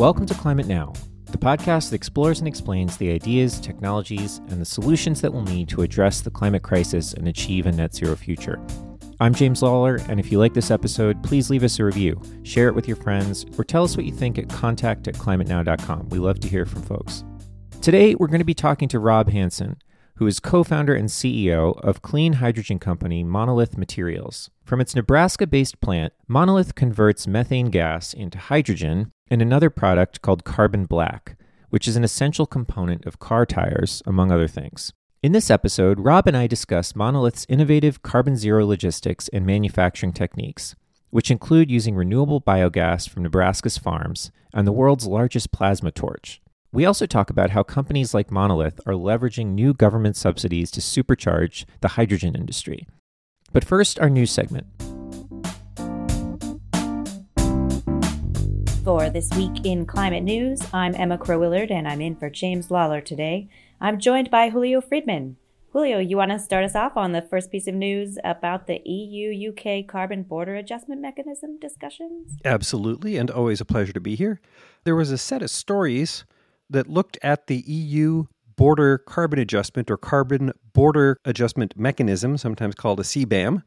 Welcome to Climate Now, the podcast that explores and explains the ideas, technologies, and the solutions that we'll need to address the climate crisis and achieve a net zero future. I'm James Lawler, and if you like this episode, please leave us a review, share it with your friends, or tell us what you think at contact at climatenow.com. We love to hear from folks. Today, we're going to be talking to Rob Hanson, who is co founder and CEO of clean hydrogen company Monolith Materials. From its Nebraska based plant, Monolith converts methane gas into hydrogen and another product called carbon black, which is an essential component of car tires, among other things. In this episode, Rob and I discuss Monolith's innovative carbon zero logistics and manufacturing techniques, which include using renewable biogas from Nebraska's farms and the world's largest plasma torch. We also talk about how companies like Monolith are leveraging new government subsidies to supercharge the hydrogen industry. But first, our news segment. For this week in climate news, I'm Emma Crowillard and I'm in for James Lawler today. I'm joined by Julio Friedmann. Julio, you want to start us off on the first piece of news about the EU UK carbon border adjustment mechanism discussions? Absolutely, and always a pleasure to be here. There was a set of stories that looked at the EU border carbon adjustment or carbon border adjustment mechanism, sometimes called a CBAM.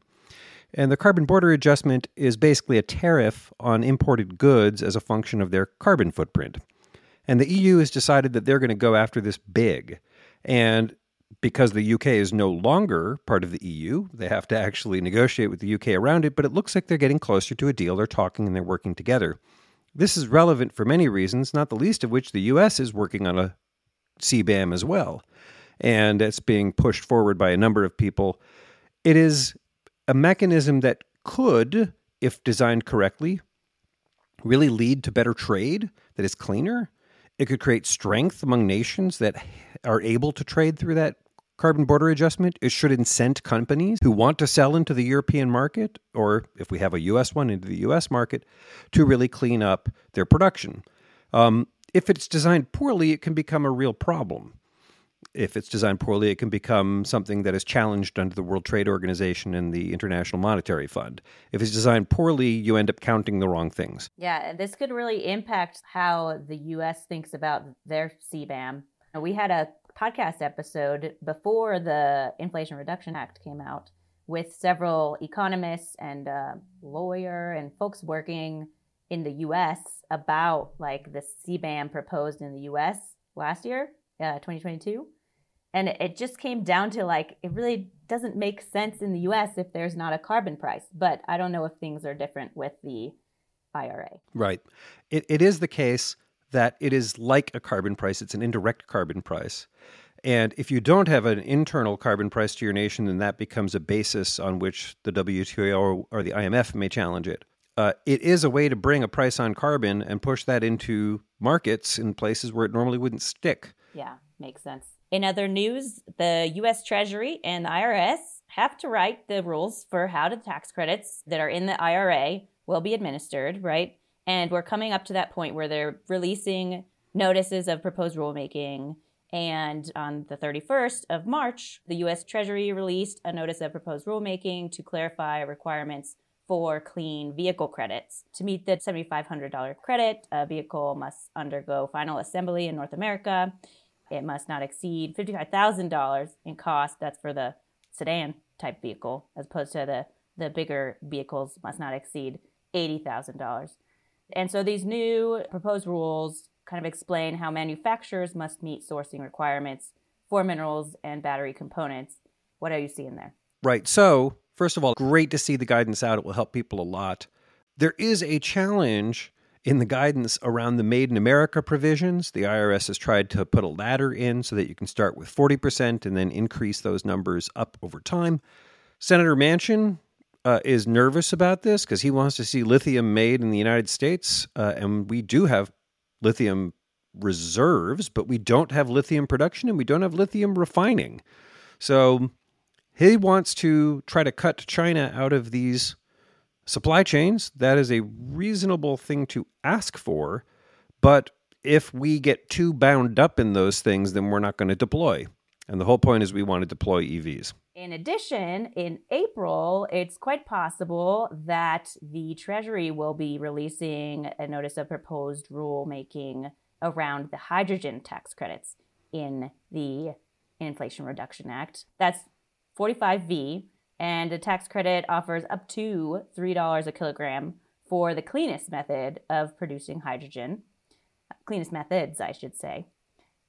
And the carbon border adjustment is basically a tariff on imported goods as a function of their carbon footprint. And the EU has decided that they're going to go after this big. And because the UK is no longer part of the EU, they have to actually negotiate with the UK around it, but it looks like they're getting closer to a deal. They're talking and they're working together. This is relevant for many reasons, not the least of which the US is working on a CBAM as well. And it's being pushed forward by a number of people. It is a mechanism that could, if designed correctly, really lead to better trade that is cleaner it could create strength among nations that are able to trade through that carbon border adjustment. It should incent companies who want to sell into the European market, or if we have a US one, into the US market, to really clean up their production. Um, if it's designed poorly, it can become a real problem if it's designed poorly, it can become something that is challenged under the World Trade Organization and the International Monetary Fund. If it's designed poorly, you end up counting the wrong things. Yeah, this could really impact how the U.S. thinks about their CBAM. We had a podcast episode before the Inflation Reduction Act came out with several economists and a lawyer and folks working in the U.S. about like the CBAM proposed in the U.S. last year, uh, 2022 and it just came down to like it really doesn't make sense in the US if there's not a carbon price. But I don't know if things are different with the IRA. Right. It, it is the case that it is like a carbon price, it's an indirect carbon price. And if you don't have an internal carbon price to your nation, then that becomes a basis on which the WTO or the IMF may challenge it. Uh, it is a way to bring a price on carbon and push that into markets in places where it normally wouldn't stick. Yeah, makes sense. In other news, the US Treasury and the IRS have to write the rules for how the tax credits that are in the IRA will be administered, right? And we're coming up to that point where they're releasing notices of proposed rulemaking. And on the 31st of March, the US Treasury released a notice of proposed rulemaking to clarify requirements for clean vehicle credits. To meet the $7,500 credit, a vehicle must undergo final assembly in North America it must not exceed $55,000 in cost. That's for the sedan type vehicle, as opposed to the, the bigger vehicles must not exceed $80,000. And so these new proposed rules kind of explain how manufacturers must meet sourcing requirements for minerals and battery components. What are you seeing there? Right. So, first of all, great to see the guidance out. It will help people a lot. There is a challenge in the guidance around the Made in America provisions, the IRS has tried to put a ladder in so that you can start with 40% and then increase those numbers up over time. Senator Manchin uh, is nervous about this because he wants to see lithium made in the United States. Uh, and we do have lithium reserves, but we don't have lithium production and we don't have lithium refining. So he wants to try to cut China out of these supply chains, that is a reasonable thing to ask for. But if we get too bound up in those things, then we're not going to deploy. And the whole point is we want to deploy EVs. In addition, in April, it's quite possible that the Treasury will be releasing a notice of proposed rulemaking around the hydrogen tax credits in the Inflation Reduction Act. That's 45V, and the tax credit offers up to $3 a kilogram for the cleanest method of producing hydrogen. Cleanest methods, I should say.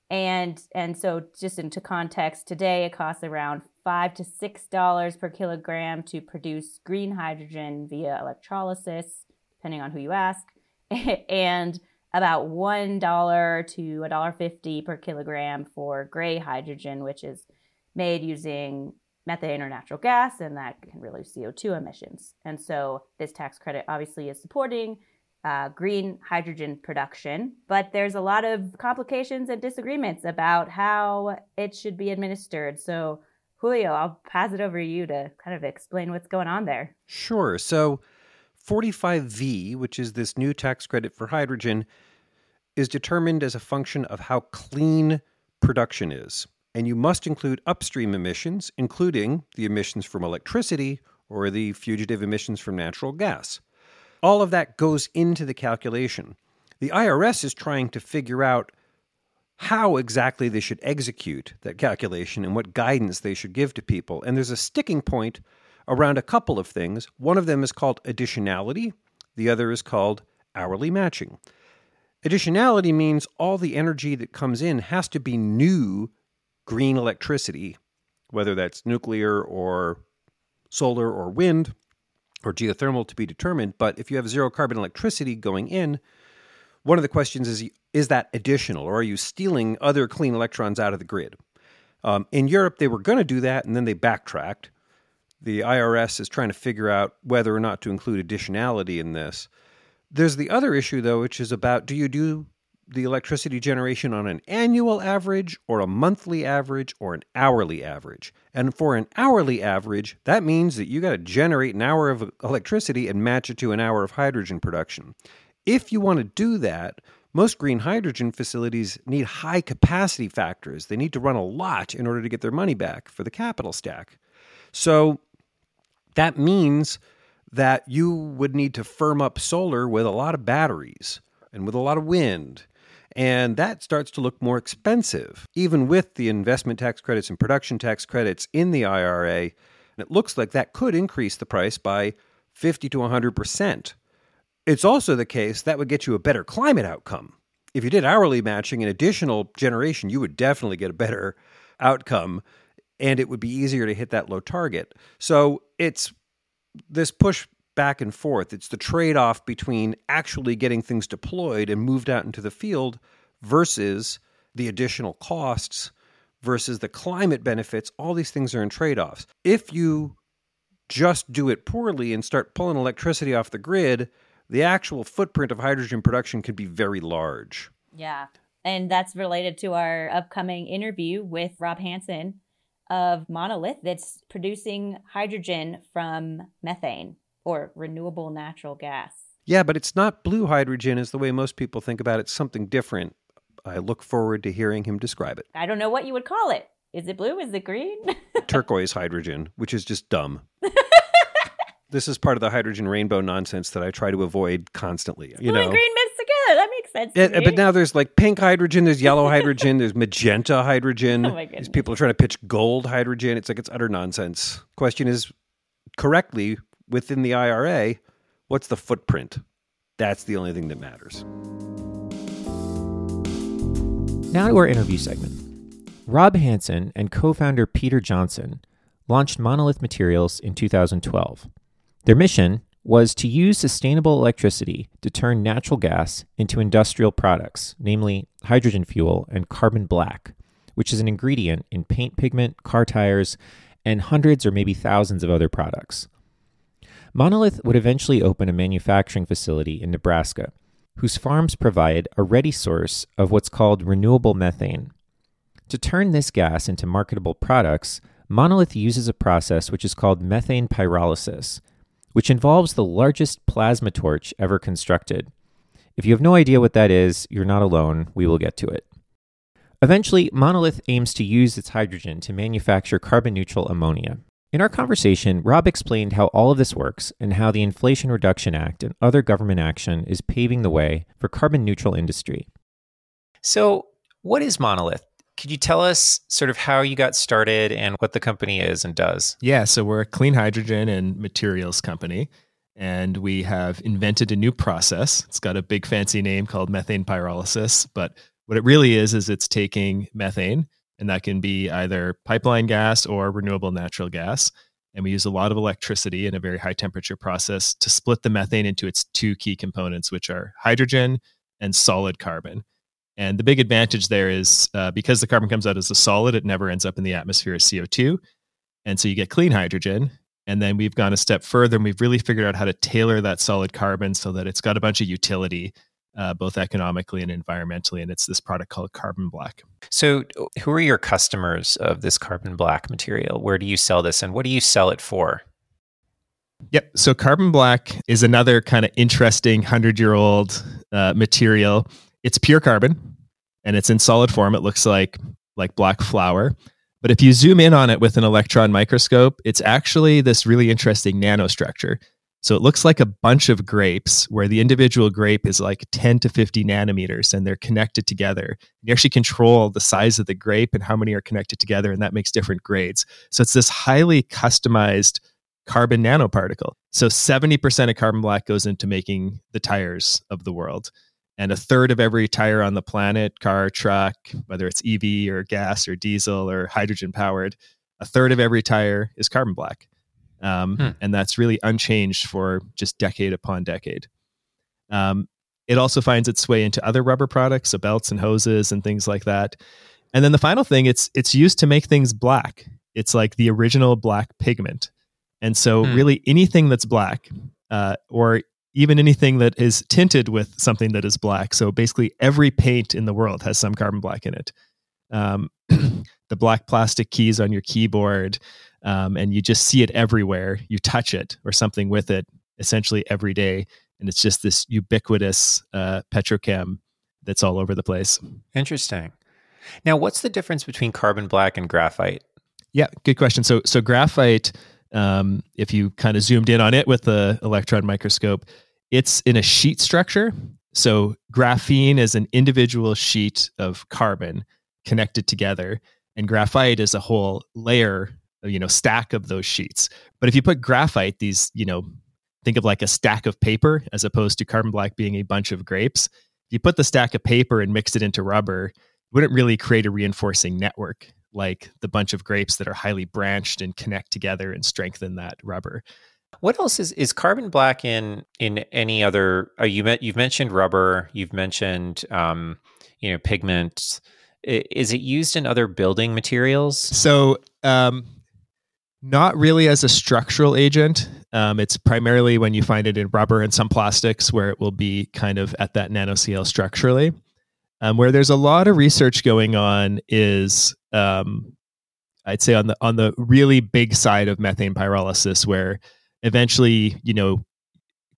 And and so just into context, today it costs around five to six dollars per kilogram to produce green hydrogen via electrolysis, depending on who you ask, and about one dollar to a dollar fifty per kilogram for gray hydrogen, which is made using methane or natural gas, and that can reduce CO2 emissions. And so this tax credit obviously is supporting uh, green hydrogen production, but there's a lot of complications and disagreements about how it should be administered. So, Julio, I'll pass it over to you to kind of explain what's going on there. Sure. So, 45V, which is this new tax credit for hydrogen, is determined as a function of how clean production is. And you must include upstream emissions, including the emissions from electricity or the fugitive emissions from natural gas. All of that goes into the calculation. The IRS is trying to figure out how exactly they should execute that calculation and what guidance they should give to people. And there's a sticking point around a couple of things. One of them is called additionality, the other is called hourly matching. Additionality means all the energy that comes in has to be new green electricity, whether that's nuclear or solar or wind or geothermal to be determined. But if you have zero carbon electricity going in, one of the questions is is that additional or are you stealing other clean electrons out of the grid? Um, in Europe, they were going to do that and then they backtracked. The IRS is trying to figure out whether or not to include additionality in this. There's the other issue, though, which is about do you do the electricity generation on an annual average or a monthly average or an hourly average. And for an hourly average, that means that you got to generate an hour of electricity and match it to an hour of hydrogen production. If you want to do that, most green hydrogen facilities need high capacity factors. They need to run a lot in order to get their money back for the capital stack. So that means that you would need to firm up solar with a lot of batteries and with a lot of wind and that starts to look more expensive, even with the investment tax credits and production tax credits in the IRA. It looks like that could increase the price by 50 to 100%. It's also the case that would get you a better climate outcome. If you did hourly matching and additional generation, you would definitely get a better outcome and it would be easier to hit that low target. So it's this push back and forth. It's the trade off between actually getting things deployed and moved out into the field versus the additional costs versus the climate benefits. All these things are in trade offs. If you just do it poorly and start pulling electricity off the grid, the actual footprint of hydrogen production could be very large. Yeah. And that's related to our upcoming interview with Rob Hanson of Monolith that's producing hydrogen from methane or renewable natural gas. Yeah, but it's not blue hydrogen is the way most people think about it. It's something different. I look forward to hearing him describe it. I don't know what you would call it. Is it blue? Is it green? Turquoise hydrogen, which is just dumb. this is part of the hydrogen rainbow nonsense that I try to avoid constantly. You blue know, green mixed together. That makes sense. Yeah, but now there's like pink hydrogen, there's yellow hydrogen, there's magenta hydrogen. Oh my goodness. These people are trying to pitch gold hydrogen. It's like it's utter nonsense. Question is correctly within the IRA, what's the footprint? That's the only thing that matters. Now to our interview segment. Rob Hanson and co founder Peter Johnson launched Monolith Materials in 2012. Their mission was to use sustainable electricity to turn natural gas into industrial products, namely hydrogen fuel and carbon black, which is an ingredient in paint pigment, car tires, and hundreds or maybe thousands of other products. Monolith would eventually open a manufacturing facility in Nebraska, whose farms provide a ready source of what's called renewable methane. To turn this gas into marketable products, Monolith uses a process which is called methane pyrolysis, which involves the largest plasma torch ever constructed. If you have no idea what that is, you're not alone. We will get to it. Eventually, Monolith aims to use its hydrogen to manufacture carbon neutral ammonia. In our conversation, Rob explained how all of this works and how the Inflation Reduction Act and other government action is paving the way for carbon neutral industry. So, what is Monolith? Could you tell us sort of how you got started and what the company is and does? Yeah, so we're a clean hydrogen and materials company, and we have invented a new process. It's got a big fancy name called methane pyrolysis, but what it really is is it's taking methane, and that can be either pipeline gas or renewable natural gas. And we use a lot of electricity in a very high temperature process to split the methane into its two key components, which are hydrogen and solid carbon. And the big advantage there is uh, because the carbon comes out as a solid, it never ends up in the atmosphere as CO2. And so you get clean hydrogen. And then we've gone a step further and we've really figured out how to tailor that solid carbon so that it's got a bunch of utility, uh, both economically and environmentally. And it's this product called Carbon Black. So, who are your customers of this Carbon Black material? Where do you sell this and what do you sell it for? Yep. So, Carbon Black is another kind of interesting 100 year old uh, material it's pure carbon and it's in solid form. It looks like like black flour. But if you zoom in on it with an electron microscope, it's actually this really interesting nanostructure. So it looks like a bunch of grapes where the individual grape is like 10 to 50 nanometers and they're connected together. You actually control the size of the grape and how many are connected together, and that makes different grades. So it's this highly customized carbon nanoparticle. So 70% of carbon black goes into making the tires of the world and a third of every tire on the planet car truck whether it's ev or gas or diesel or hydrogen powered a third of every tire is carbon black. Um, hmm. and that's really unchanged for just decade upon decade. Um, it also finds its way into other rubber products so belts and hoses and things like that. And then the final thing it's it's used to make things black. It's like the original black pigment. And so hmm. really anything that's black uh, or even anything that is tinted with something that is black. So basically, every paint in the world has some carbon black in it. Um, the black plastic keys on your keyboard, um, and you just see it everywhere. You touch it or something with it essentially every day, and it's just this ubiquitous uh, petrochem that's all over the place. Interesting. Now, what's the difference between carbon black and graphite? Yeah, good question. So, so graphite, um, if you kind of zoomed in on it with the electron microscope, it's in a sheet structure. So graphene is an individual sheet of carbon connected together, and graphite is a whole layer, you know, stack of those sheets. But if you put graphite, these, you know, think of like a stack of paper as opposed to carbon black being a bunch of grapes. If you put the stack of paper and mixed it into rubber, it wouldn't really create a reinforcing network like the bunch of grapes that are highly branched and connect together and strengthen that rubber. What else is is carbon black in in any other? Uh, you met you've mentioned rubber. You've mentioned um, you know pigments. Is it used in other building materials? So, um, not really as a structural agent. Um, it's primarily when you find it in rubber and some plastics, where it will be kind of at that nanoscale structurally. Um, where there's a lot of research going on is um, I'd say on the on the really big side of methane pyrolysis, where eventually, you know,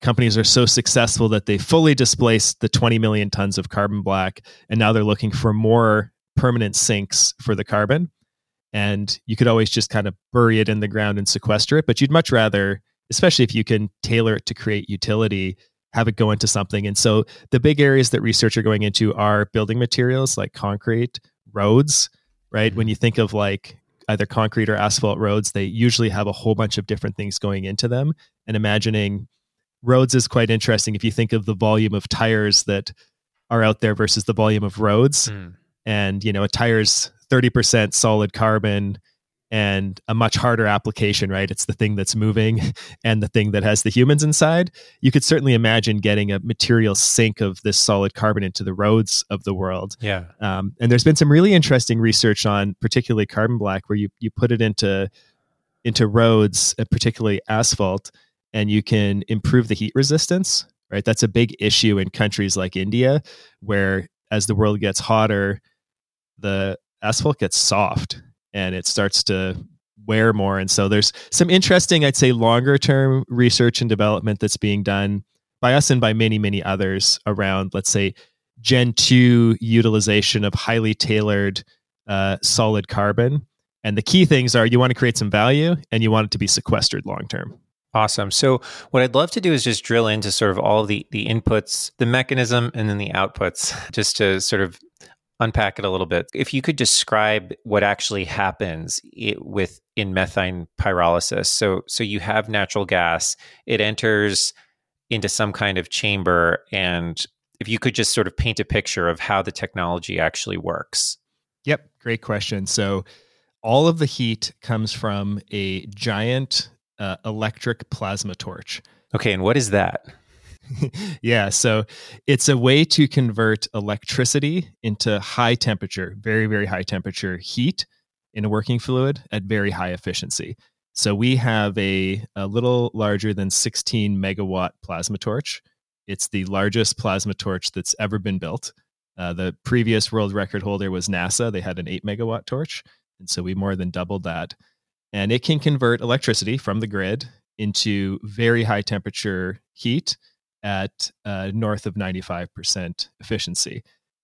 companies are so successful that they fully displaced the 20 million tons of carbon black and now they're looking for more permanent sinks for the carbon. And you could always just kind of bury it in the ground and sequester it but you'd much rather especially if you can tailor it to create utility have it go into something. And so the big areas that research are going into are building materials like concrete roads right? Mm-hmm. when you think of like either concrete or asphalt roads, they usually have a whole bunch of different things going into them. And imagining roads is quite interesting if you think of the volume of tires that are out there versus the volume of roads. Mm. And, you know, a tire's 30% solid carbon and a much harder application, right? It's the thing that's moving and the thing that has the humans inside. You could certainly imagine getting a material sink of this solid carbon into the roads of the world. Yeah. Um, and there's been some really interesting research on particularly carbon black where you, you put it into into roads, uh, particularly asphalt, and you can improve the heat resistance, right? That's a big issue in countries like India, where as the world gets hotter, the asphalt gets soft and it starts to wear more. And so there's some interesting, I'd say, longer term research and development that's being done by us and by many, many others around, let's say, Gen 2 utilization of highly tailored uh, solid carbon. And the key things are you want to create some value and you want it to be sequestered long term. Awesome. So what I'd love to do is just drill into sort of all the the inputs, the mechanism, and then the outputs, just to sort of unpack it a little bit. If you could describe what actually happens with in methane pyrolysis. So so you have natural gas, it enters into some kind of chamber and if you could just sort of paint a picture of how the technology actually works. Yep, great question. So all of the heat comes from a giant uh, electric plasma torch. Okay, and what is that? yeah, so it's a way to convert electricity into high temperature, very, very high temperature heat in a working fluid at very high efficiency. So we have a, a little larger than 16 megawatt plasma torch. It's the largest plasma torch that's ever been built. Uh, the previous world record holder was NASA. They had an 8 megawatt torch. And so we more than doubled that. And it can convert electricity from the grid into very high temperature heat at uh, north of 95% efficiency.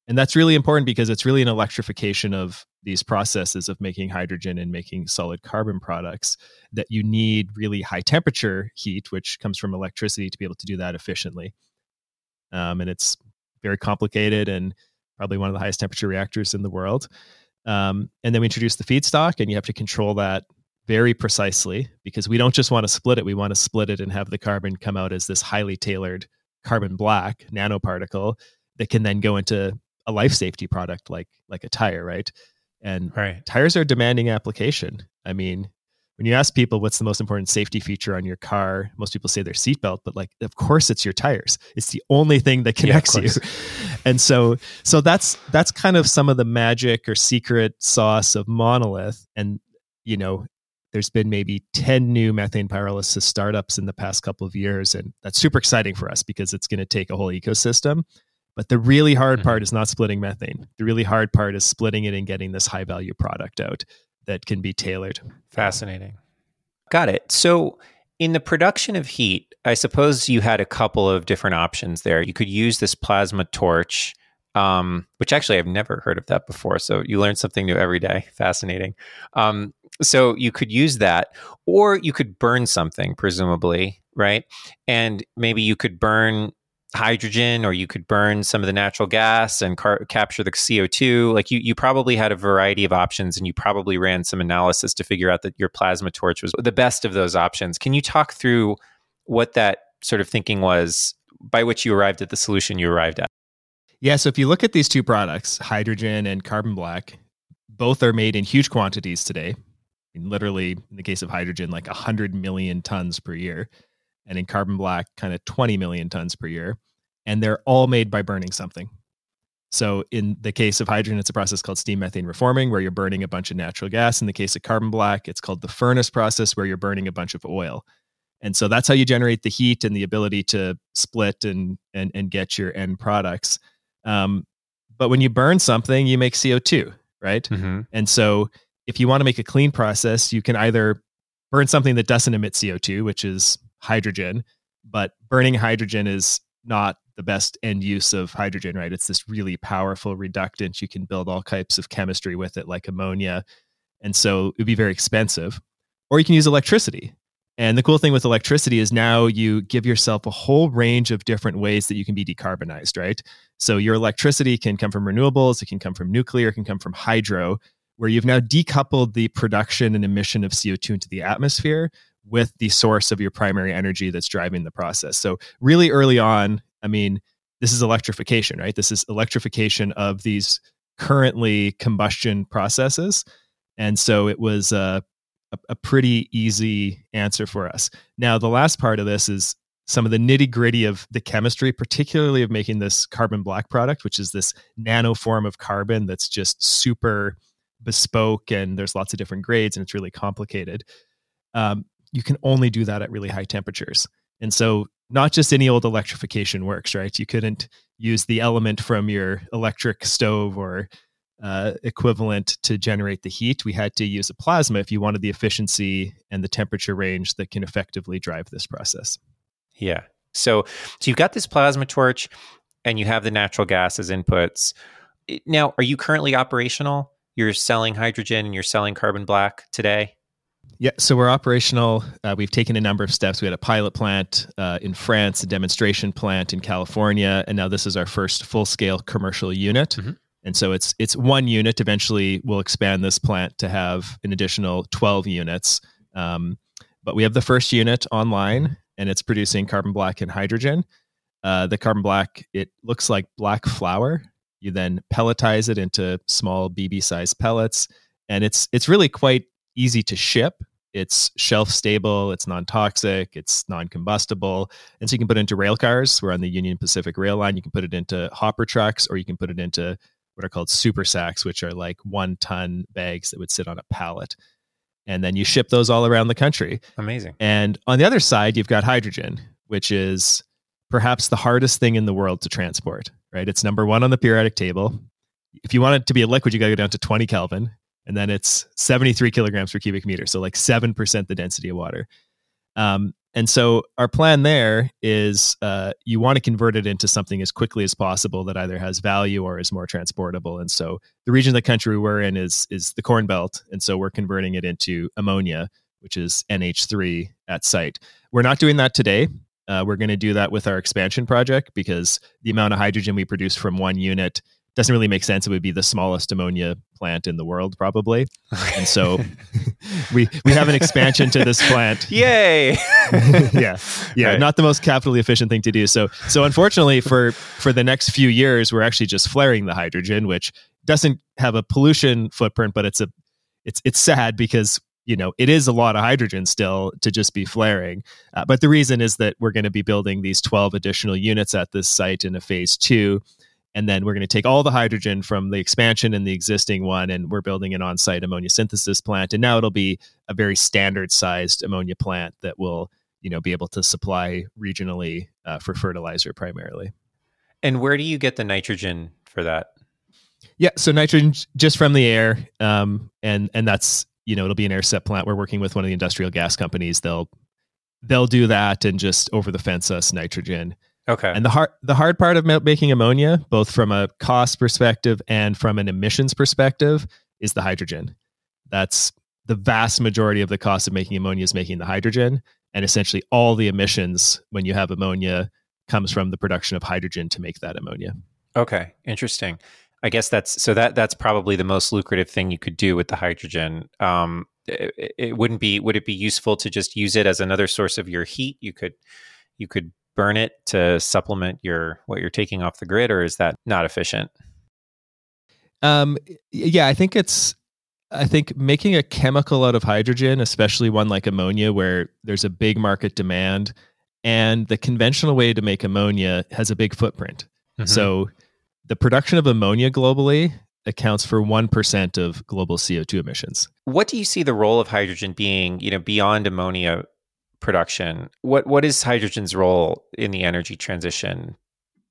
And that's really important because it's really an electrification of these processes of making hydrogen and making solid carbon products that you need really high temperature heat, which comes from electricity, to be able to do that efficiently. Um, and it's very complicated and probably one of the highest temperature reactors in the world. Um, and then we introduce the feedstock, and you have to control that very precisely because we don't just want to split it. We want to split it and have the carbon come out as this highly tailored carbon black nanoparticle that can then go into a life safety product like like a tire, right? And right. tires are a demanding application. I mean, when you ask people what's the most important safety feature on your car, most people say their seatbelt, but like of course it's your tires. It's the only thing that connects yeah, you. And so so that's that's kind of some of the magic or secret sauce of monolith. And you know, there's been maybe 10 new methane pyrolysis startups in the past couple of years. And that's super exciting for us because it's going to take a whole ecosystem. But the really hard mm-hmm. part is not splitting methane. The really hard part is splitting it and getting this high value product out that can be tailored. Fascinating. Got it. So, in the production of heat, I suppose you had a couple of different options there. You could use this plasma torch, um, which actually I've never heard of that before. So, you learn something new every day. Fascinating. Um, so, you could use that, or you could burn something, presumably, right? And maybe you could burn hydrogen or you could burn some of the natural gas and car- capture the CO2 like you you probably had a variety of options and you probably ran some analysis to figure out that your plasma torch was the best of those options. Can you talk through what that sort of thinking was by which you arrived at the solution you arrived at? Yeah so if you look at these two products hydrogen and carbon black both are made in huge quantities today I mean, literally in the case of hydrogen like 100 million tons per year and in carbon black, kind of 20 million tons per year. And they're all made by burning something. So, in the case of hydrogen, it's a process called steam methane reforming, where you're burning a bunch of natural gas. In the case of carbon black, it's called the furnace process, where you're burning a bunch of oil. And so that's how you generate the heat and the ability to split and and, and get your end products. Um, but when you burn something, you make CO2, right? Mm-hmm. And so if you want to make a clean process, you can either burn something that doesn't emit CO2, which is hydrogen, but burning hydrogen is not the best end use of hydrogen, right? It's this really powerful reductant. You can build all types of chemistry with it, like ammonia. And so it would be very expensive. Or you can use electricity. And the cool thing with electricity is now you give yourself a whole range of different ways that you can be decarbonized, right? So your electricity can come from renewables, it can come from nuclear, it can come from hydro, where you've now decoupled the production and emission of CO2 into the atmosphere with the source of your primary energy that's driving the process. So, really early on, I mean, this is electrification, right? This is electrification of these currently combustion processes. And so it was a, a, a pretty easy answer for us. Now, the last part of this is some of the nitty gritty of the chemistry, particularly of making this carbon black product, which is this nano form of carbon that's just super bespoke and there's lots of different grades and it's really complicated. Um, you can only do that at really high temperatures. And so not just any old electrification works, right? You couldn't use the element from your electric stove or uh, equivalent to generate the heat. We had to use a plasma if you wanted the efficiency and the temperature range that can effectively drive this process. Yeah. So, so you've got this plasma torch. and you have the natural gas as inputs. Now, are you currently operational? You're selling hydrogen and you're selling carbon black today? Yeah, so we're operational. Uh, we've taken a number of steps. We had a pilot plant uh, in France, a demonstration plant in California, and now this is our first full-scale commercial unit. Mm-hmm. And so it's it's one unit. Eventually, we'll expand this plant to have an additional twelve units. Um, but we have the first unit online, and it's producing carbon black and hydrogen. Uh, the carbon black it looks like black flour. You then pelletize it into small BB-sized pellets, and it's it's really quite easy to ship. It's shelf stable, it's non toxic, it's non combustible. And so you can put it into rail cars. We're on the Union Pacific Rail Line. You can put it into hopper trucks, or you can put it into what are called super sacks, which are like one ton bags that would sit on a pallet. And then you ship those all around the country. Amazing. And on the other side, you've got hydrogen, which is perhaps the hardest thing in the world to transport, right? It's number one on the periodic table. If you want it to be a liquid, you got to go down to 20 Kelvin and then it's 73 kilograms per cubic meter so like 7% the density of water um, and so our plan there is uh, you want to convert it into something as quickly as possible that either has value or is more transportable and so the region of the country we're in is is the corn belt and so we're converting it into ammonia which is nh3 at site we're not doing that today uh, we're going to do that with our expansion project because the amount of hydrogen we produce from one unit doesn't really make sense. It would be the smallest ammonia plant in the world, probably. And so we we have an expansion to this plant. Yay! yeah, yeah, right. not the most capitally efficient thing to do. So so unfortunately for for the next few years, we're actually just flaring the hydrogen, which doesn't have a pollution footprint, but it's a it's it's sad because you know it is a lot of hydrogen still to just be flaring uh, but the reason is that we're going to be building these 12 additional units at this site in a phase two and then we're going to take all the hydrogen from the expansion and the existing one and we're building an on-site ammonia synthesis plant and now it'll be a very standard sized ammonia plant that will you know be able to supply regionally uh, for fertilizer primarily. And where do you get the nitrogen for that? Yeah so nitrogen just from the air um, and and that's you know it'll be an air sep plant we're working with one of the industrial gas companies they'll they'll do that and just over the fence us nitrogen Okay. And the hard the hard part of making ammonia, both from a cost perspective and from an emissions perspective, is the hydrogen. That's the vast majority of the cost of making ammonia is making the hydrogen, and essentially all the emissions when you have ammonia comes from the production of hydrogen to make that ammonia. Okay, interesting. I guess that's so that that's probably the most lucrative thing you could do with the hydrogen. Um, it, it wouldn't be would it be useful to just use it as another source of your heat? You could you could burn it to supplement your what you're taking off the grid, or is that not efficient? Um, yeah, I think it's. I think making a chemical out of hydrogen, especially one like ammonia, where there's a big market demand, and the conventional way to make ammonia has a big footprint. Mm-hmm. So, the production of ammonia globally accounts for 1% of global CO2 emissions. What do you see the role of hydrogen being, you know, beyond ammonia production. What what is hydrogen's role in the energy transition?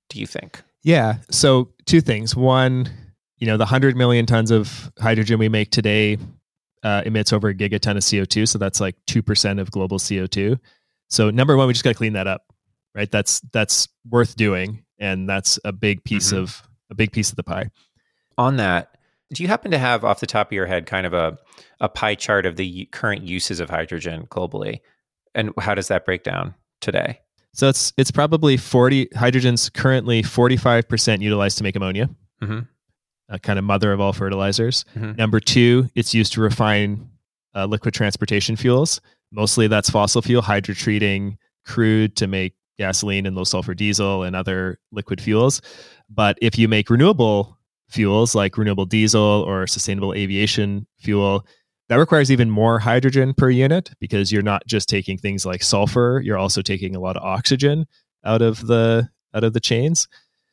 Do you think? Yeah. So two things. One, you know, the hundred million tons of hydrogen we make today uh, emits over a gigaton of CO two. So that's like two percent of global CO two. So number one, we just got to clean that up, right? That's that's worth doing, and that's a big piece mm-hmm. of a big piece of the pie. On that, do you happen to have off the top of your head kind of a a pie chart of the current uses of hydrogen globally? And how does that break down today? So it's it's probably 40 hydrogen's currently 45% utilized to make ammonia. Mm-hmm. A kind of mother of all fertilizers. Mm-hmm. Number 2, it's used to refine uh, liquid transportation fuels. Mostly that's fossil fuel hydrotreating crude to make gasoline and low sulfur diesel and other liquid fuels. But if you make renewable fuels like renewable diesel or sustainable aviation fuel, that requires even more hydrogen per unit because you're not just taking things like sulfur, you're also taking a lot of oxygen out of the out of the chains.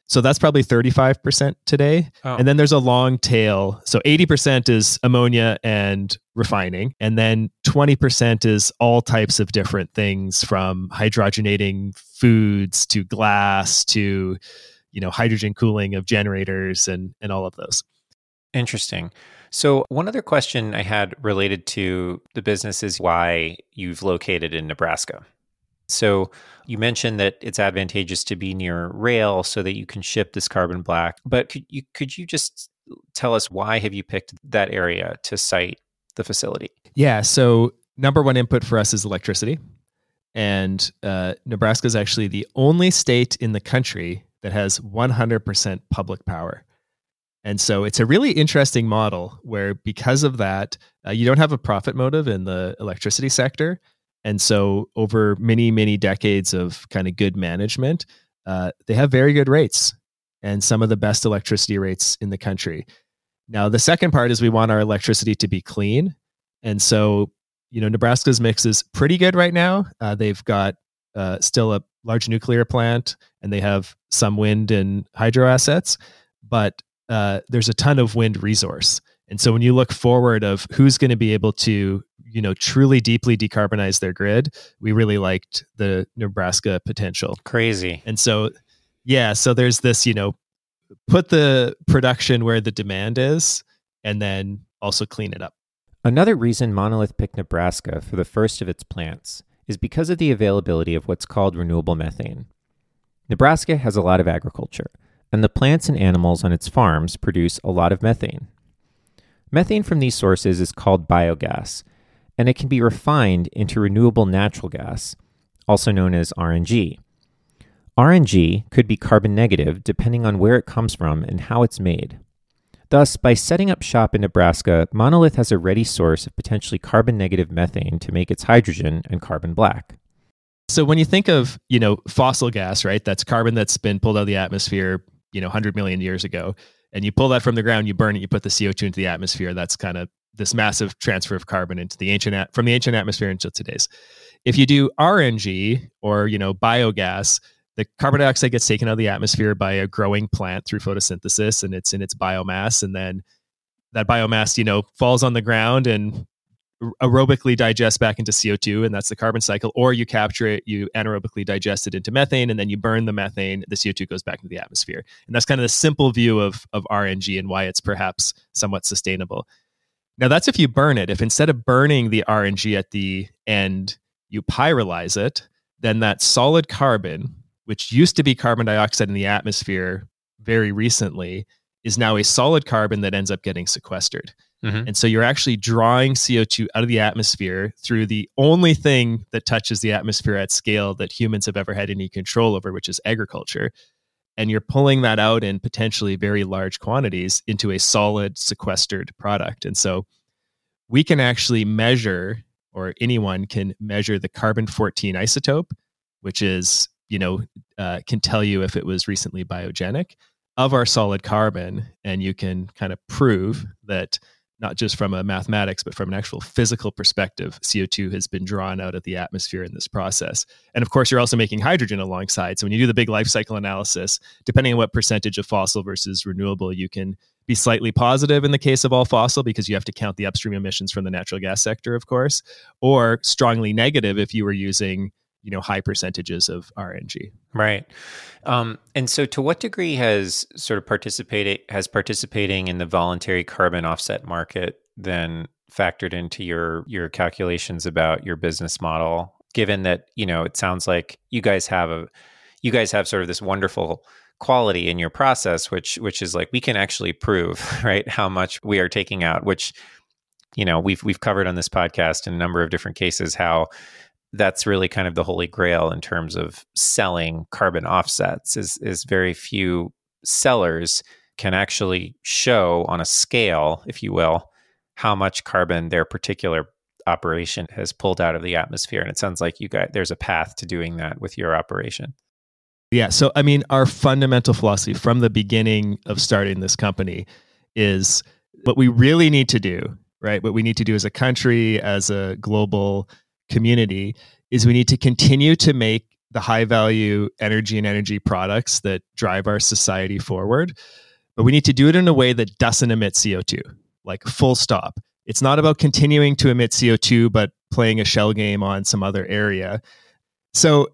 So that's probably 35% today. Oh. And then there's a long tail. So 80% is ammonia and refining. And then 20% is all types of different things from hydrogenating foods to glass to, you know, hydrogen cooling of generators and, and all of those. Interesting. So, one other question I had related to the business is why you've located in Nebraska. So you mentioned that it's advantageous to be near rail so that you can ship this carbon black. But could you could you just tell us why have you picked that area to site the facility? Yeah. So number one input for us is electricity, and uh, Nebraska is actually the only state in the country that has 100% public power. And so it's a really interesting model where, because of that, uh, you don't have a profit motive in the electricity sector. And so, over many, many decades of kind of good management, uh, they have very good rates and some of the best electricity rates in the country. Now, the second part is we want our electricity to be clean. And so, you know, Nebraska's mix is pretty good right now. Uh, they've got uh, still a large nuclear plant and they have some wind and hydro assets, but uh, there's a ton of wind resource. And so when you look forward of who's going to be able to, you know, truly deeply decarbonize their grid, we really liked the Nebraska potential. Crazy. And so, yeah, so there's this, you know, put the production where the demand is and then also clean it up. Another reason Monolith picked Nebraska for the first of its plants is because of the availability of what's called renewable methane. Nebraska has a lot of agriculture, and the plants and animals on its farms produce a lot of methane. Methane from these sources is called biogas, and it can be refined into renewable natural gas, also known as RNG. RNG could be carbon negative depending on where it comes from and how it's made. Thus, by setting up shop in Nebraska, Monolith has a ready source of potentially carbon negative methane to make its hydrogen and carbon black. So when you think of, you know, fossil gas, right? That's carbon that's been pulled out of the atmosphere, you know, 100 million years ago and you pull that from the ground, you burn it, you put the CO2 into the atmosphere. That's kind of this massive transfer of carbon into the ancient from the ancient atmosphere into today's. If you do RNG or you know biogas, the carbon dioxide gets taken out of the atmosphere by a growing plant through photosynthesis, and it's in its biomass, and then that biomass you know falls on the ground and aerobically digest back into CO2, and that's the carbon cycle, or you capture it, you anaerobically digest it into methane, and then you burn the methane, the CO2 goes back into the atmosphere. And that's kind of the simple view of, of RNG and why it's perhaps somewhat sustainable. Now, that's if you burn it. If instead of burning the RNG at the end, you pyrolyze it, then that solid carbon, which used to be carbon dioxide in the atmosphere very recently, is now a solid carbon that ends up getting sequestered. Mm-hmm. And so you're actually drawing CO2 out of the atmosphere through the only thing that touches the atmosphere at scale that humans have ever had any control over, which is agriculture. And you're pulling that out in potentially very large quantities into a solid sequestered product. And so we can actually measure, or anyone can measure the carbon 14 isotope, which is, you know, uh, can tell you if it was recently biogenic of our solid carbon. And you can kind of prove that not just from a mathematics, but from an actual physical perspective, CO2 has been drawn out of the atmosphere in this process. And of course, you're also making hydrogen alongside. So when you do the big life cycle analysis, depending on what percentage of fossil versus renewable, you can be slightly positive in the case of all fossil because you have to count the upstream emissions from the natural gas sector, of course, or strongly negative if you were using you know high percentages of RNG. Right. Um, and so, to what degree has sort of participated has participating in the voluntary carbon offset market then factored into your your calculations about your business model? Given that you know it sounds like you guys have a you guys have sort of this wonderful quality in your process, which which is like we can actually prove right how much we are taking out, which you know we've we've covered on this podcast in a number of different cases how that's really kind of the holy grail in terms of selling carbon offsets is is very few sellers can actually show on a scale if you will how much carbon their particular operation has pulled out of the atmosphere. And it sounds like you got there's a path to doing that with your operation. Yeah. So i mean our fundamental philosophy from the beginning of starting this company is what we really need to do right? What we need to do as a country as a global community is we need to continue to make the high value energy and energy products that drive our society forward. But we need to do it in a way that doesn't emit CO2, like full stop. It's not about continuing to emit CO2, but playing a shell game on some other area. So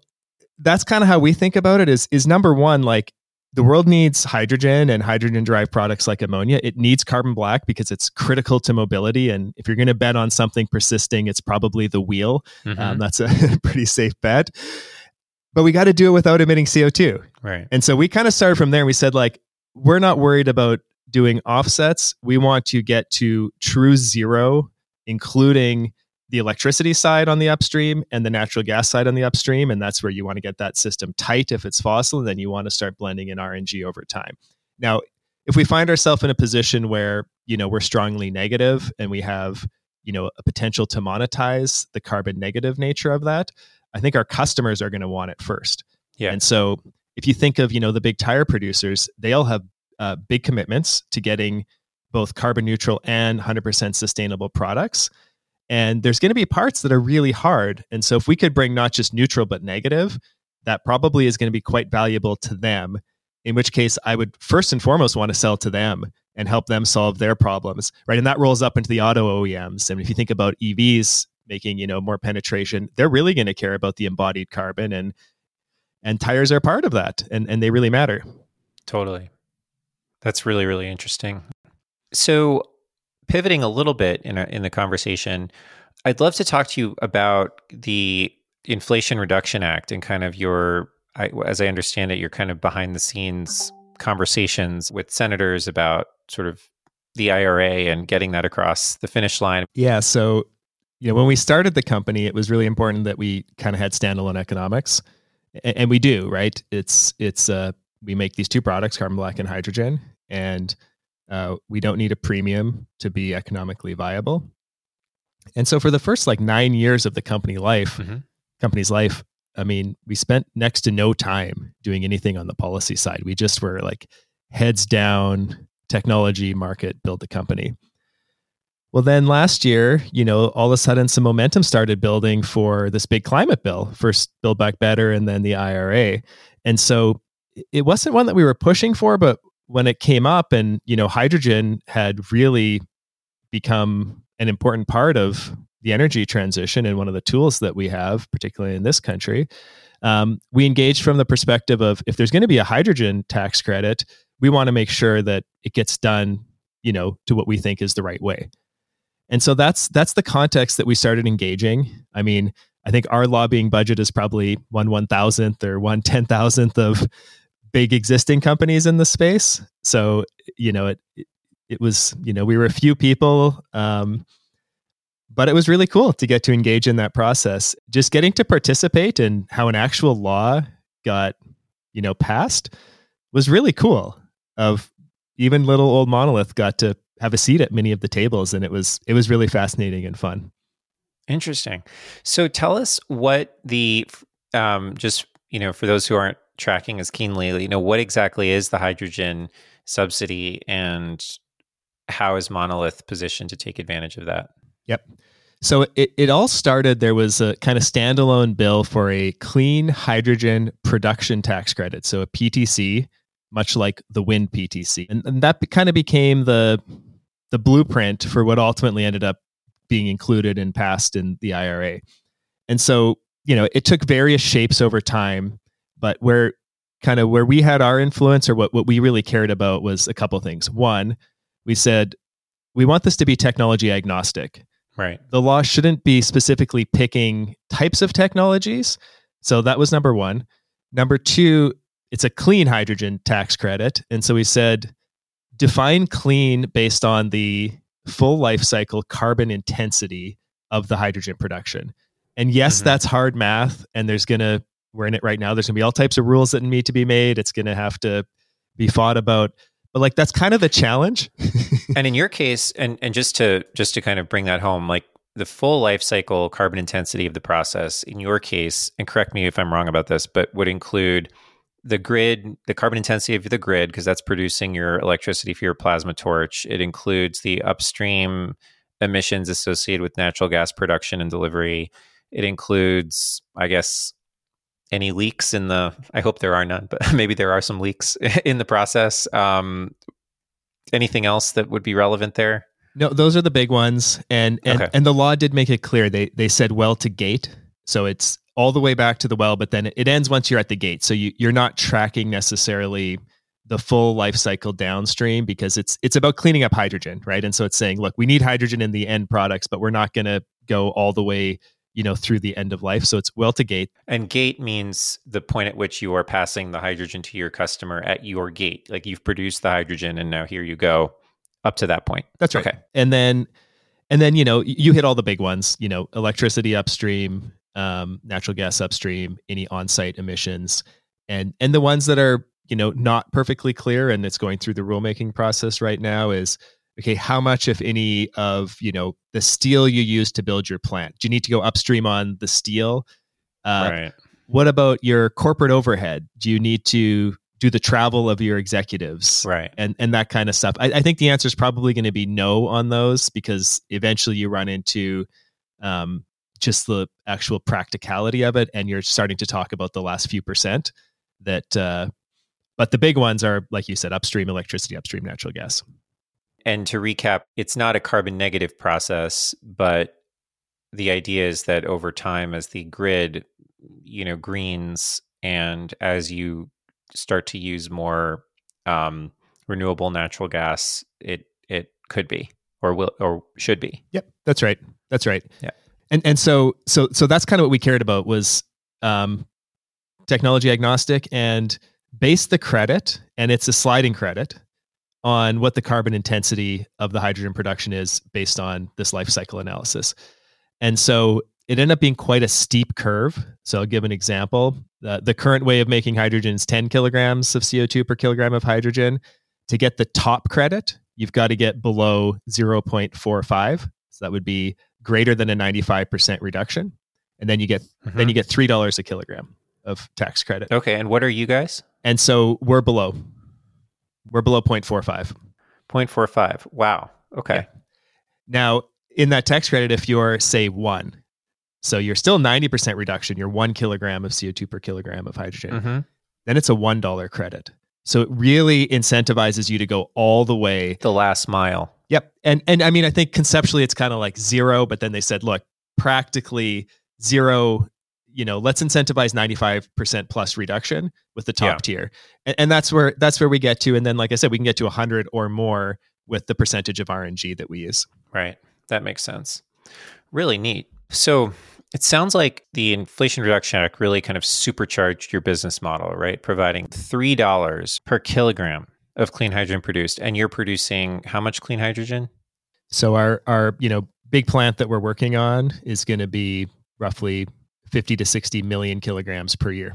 that's kind of how we think about it is, is number one, like the world needs hydrogen and hydrogen derived products like ammonia. It needs carbon black because it's critical to mobility. And if you're going to bet on something persisting, it's probably the wheel. Mhm. Um, that's a pretty safe bet. But we got to do it without emitting CO2. right. And so we kind of started from there. And we said, like, we're not worried about doing offsets. We want to get to true zero, including the electricity side on the upstream and the natural gas side on the upstream. And that's where you want to get that system tight if it's fossil. And then you want to start blending in RNG over time. Now, if we find ourselves in a position where, you know, we're strongly negative and we have, you know, a potential to monetize the carbon negative nature of that, I think our customers are going to want it first. Yeah. And so if you think of, you know, the big tire producers, they all have uh, big commitments to getting both carbon neutral and 100% sustainable products. And there's going to be parts that are really hard. And so if we could bring not just neutral, but negative, that probably is going to be quite valuable to them. In which case, I would first and foremost want to sell to them and help them solve their problems, right? And that rolls up into the auto OEMs. And if you think about EVs making, you know, more penetration, they're really going to care about the embodied carbon, and and tires are part of that, and and they really matter. Totally. That's really, really interesting. So, pivoting a little bit in, a, in the conversation, I'd love to talk to you about the Inflation Reduction Act and kind of your, I, as I understand it, your kind of behind the scenes conversations with senators about sort of the IRA and getting that across the finish line. Yeah. So, you know, when we started the company, it was really important that we kind of had standalone economics, and, and we do, right? It's it's uh, we make these two products, carbon black and hydrogen, and uh, we don't need a premium to be economically viable. And so, for the first like nine years of the company life, Mhm. company's life, I mean, we spent next to no time doing anything on the policy side. We just were like heads down, technology, market, build the company. Well, then last year, you know, all of a sudden some momentum started building for this big climate bill, first Build Back Better and then the IRA. And so it wasn't one that we were pushing for, but when it came up and, you know, hydrogen had really become an important part of the energy transition and one of the tools that we have, particularly in this country, um, we engaged from the perspective of if there's going to be a hydrogen tax credit, we want to make sure that it gets done, you know, to what we think is the right way. And so that's that's the context that we started engaging. I mean, I think our lobbying budget is probably one one thousandth or one ten thousandth of big existing companies in the space. So you know, it it was you know we were a few people, um, but it was really cool to get to engage in that process. Just getting to participate in how an actual law got you know passed was really cool. Of even little old monolith got to have a seat at many of the tables and it was it was really fascinating and fun Interesting. So tell us what the um, just you know for those who aren't tracking as keenly, you know what exactly is the hydrogen subsidy and how is Monolith positioned to take advantage of that? Yep. So it, it all started, there was a kind of standalone bill for a clean hydrogen production tax credit. So a PTC, much like the wind PTC. And, and that be- kind of became the, the blueprint for what ultimately ended up being included and passed in the IRA. And so, you know, it took various shapes over time, but where kind of where we had our influence or what, what we really cared about was a couple things. One, we said, we want this to be technology agnostic Right. the law shouldn't be specifically picking types of technologies. So that was number one. Number two, it's a clean hydrogen tax credit. And so we said define clean based on the full life cycle carbon intensity of the hydrogen production. And yes, Mhm. that's hard math. And there's going to, we're in it right now. There's going to be all types of rules that need to be made. It's going to have to be fought about. But like, that's kind of the challenge. and in your case, and and just to just to kind of bring that home, like the full life cycle carbon intensity of the process in your case, and correct me if I'm wrong about this, but would include the grid, the carbon intensity of the grid, because that's producing your electricity for your plasma torch. It includes the upstream emissions associated with natural gas production and delivery. It includes, I guess, any leaks in the. I hope there are none, but maybe there are some leaks in the process. Um, anything else that would be relevant there? No, those are the big ones, and and Okay. and the law did make it clear. They they said well to gate, so it's all the way back to the well, but then it ends once you're at the gate. So you you're not tracking necessarily the full life cycle downstream because it's it's about cleaning up hydrogen, right? And so it's saying, look, we need hydrogen in the end products, but we're not going to go all the way, you know, through the end of life. So it's well to gate. And gate means the point at which you are passing the hydrogen to your customer at your gate. Like you've produced the hydrogen and now here you go up to that point. That's right. Okay. And then and then, you know, you hit all the big ones, you know, electricity upstream, um, natural gas upstream, any on-site emissions, and and the ones that are you know not perfectly clear and it's going through the rulemaking process right now is okay how much if any of you know the steel you use to build your plant? Do you need to go upstream on the steel? Uh, right. what about your corporate overhead? Do you need to do the travel of your executives right. and and that kind of stuff? I, I think the answer is probably going to be no on those because eventually you run into um, just the actual practicality of it and you're starting to talk about the last few percent that uh, but the big ones are, like you said, upstream electricity, upstream natural gas. And to recap, it's not a carbon negative process, but the idea is that over time, as the grid, you know, greens, and as you start to use more um, renewable natural gas, it it could be or will or should be. Yep, that's right. That's right. Yeah. And and so so so that's kind of what we cared about was um, technology agnostic and base the credit, and it's a sliding credit on what the carbon intensity of the hydrogen production is based on this life cycle analysis. And so it ended up being quite a steep curve. So I'll give an example. The, the current way of making hydrogen is 10 kilograms of CO2 per kilogram of hydrogen. To get the top credit, you've got to get below 0.45. So that would be greater than a 95% reduction. And then you get mm-hmm. then you get three dollars a kilogram of tax credit. Okay, and what are you guys? And so we're below. We're below 0.45. 0.45. Wow. Okay. Yeah. Now, in that tax credit, if you're, say, one, so you're still 90% reduction, you're one kilogram of CO2 per kilogram of hydrogen, mm-hmm. then it's a $1 credit. So it really incentivizes you to go all the way. The last mile. Yep. And and I mean, I think conceptually it's kind of like zero, but then they said, look, practically zero you know let's incentivize 95% plus reduction with the top yeah. tier. And, and, that's where that's where we get to and then like i said we can get to 100 or more with the percentage of rng that we use. Right. That makes sense. Really neat. So it sounds like the inflation reduction act really kind of supercharged your business model right? Providing $3 per kilogram of clean hydrogen produced and you're producing how much clean hydrogen? So our our you know big plant that we're working on is going to be roughly 50 to 60 million kilograms per year.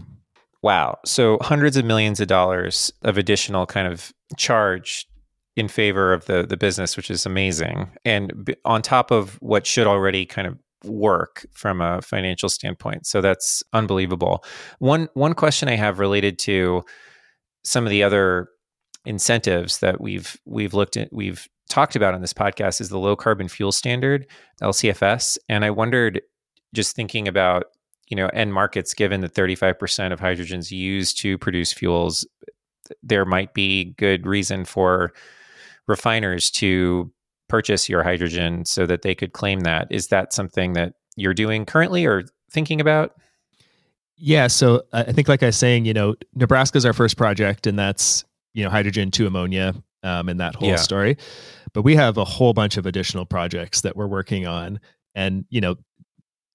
Wow. So hundreds of millions of dollars of additional kind of charge in favor of the the business, which is amazing. And on top of what should already kind of work from a financial standpoint. So that's unbelievable. One one question I have related to some of the other incentives that we've we've looked at we've talked about on this podcast is the low carbon fuel standard LCFS and I wondered just thinking about you know end markets given that 35% of hydrogen is used to produce fuels there might be good reason for refiners to purchase your hydrogen so that they could claim that. Is that something that you're doing currently or thinking about? Yeah so i think like i was saying you know nebraska's our first project and that's you know hydrogen to ammonia um, and that whole yeah. story. But we have a whole bunch of additional projects that we're working on. And you know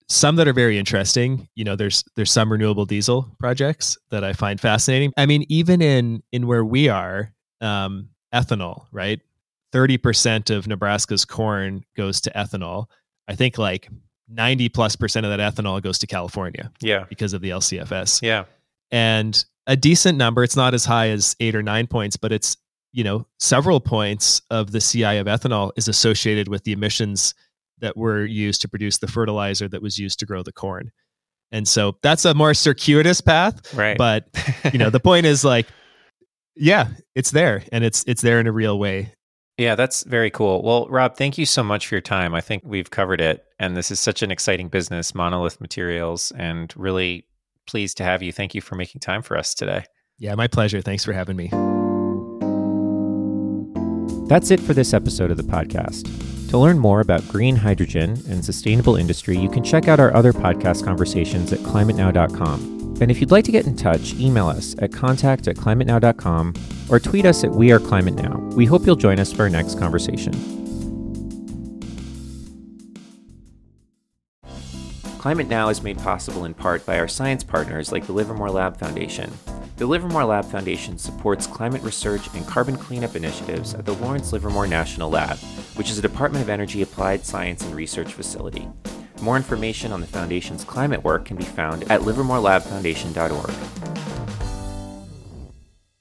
some that are very interesting. You know there's there's some renewable diesel projects that i find fascinating. I mean even in in where we are um, ethanol right? 30% of nebraska's corn goes to ethanol. I think like 90 plus percent of that ethanol goes to california yeah. because of the lcfs yeah. And a decent number it's not as high as eight or nine points but it's you know several points of the ci of ethanol is associated with the emissions that were used to produce the fertilizer that was used to grow the corn. And so that's a more circuitous path. Right. But you know, the point is like, yeah, it's there and it's it's there in a real way. Yeah, that's very cool. Well, Rob, thank you so much for your time. I think we've covered it. And this is such an exciting business, Monolith Materials, and really pleased to have you. Thank you for making time for us today. Yeah, my pleasure. Thanks for having me. That's it for this episode of the podcast. To learn more about green hydrogen and sustainable industry, you can check out our other podcast conversations at climatenow.com. And if you'd like to get in touch, email us at contact at climatenow.com or tweet us at We Are Climate Now. We hope you'll join us for our next conversation. Climate Now is made possible in part by our science partners like the Livermore Lab Foundation. The Livermore Lab Foundation supports climate research and carbon cleanup initiatives at the Lawrence Livermore National Lab, which is a Department of Energy applied science and research facility. More information on the Foundation's climate work can be found at livermorelabfoundation.org.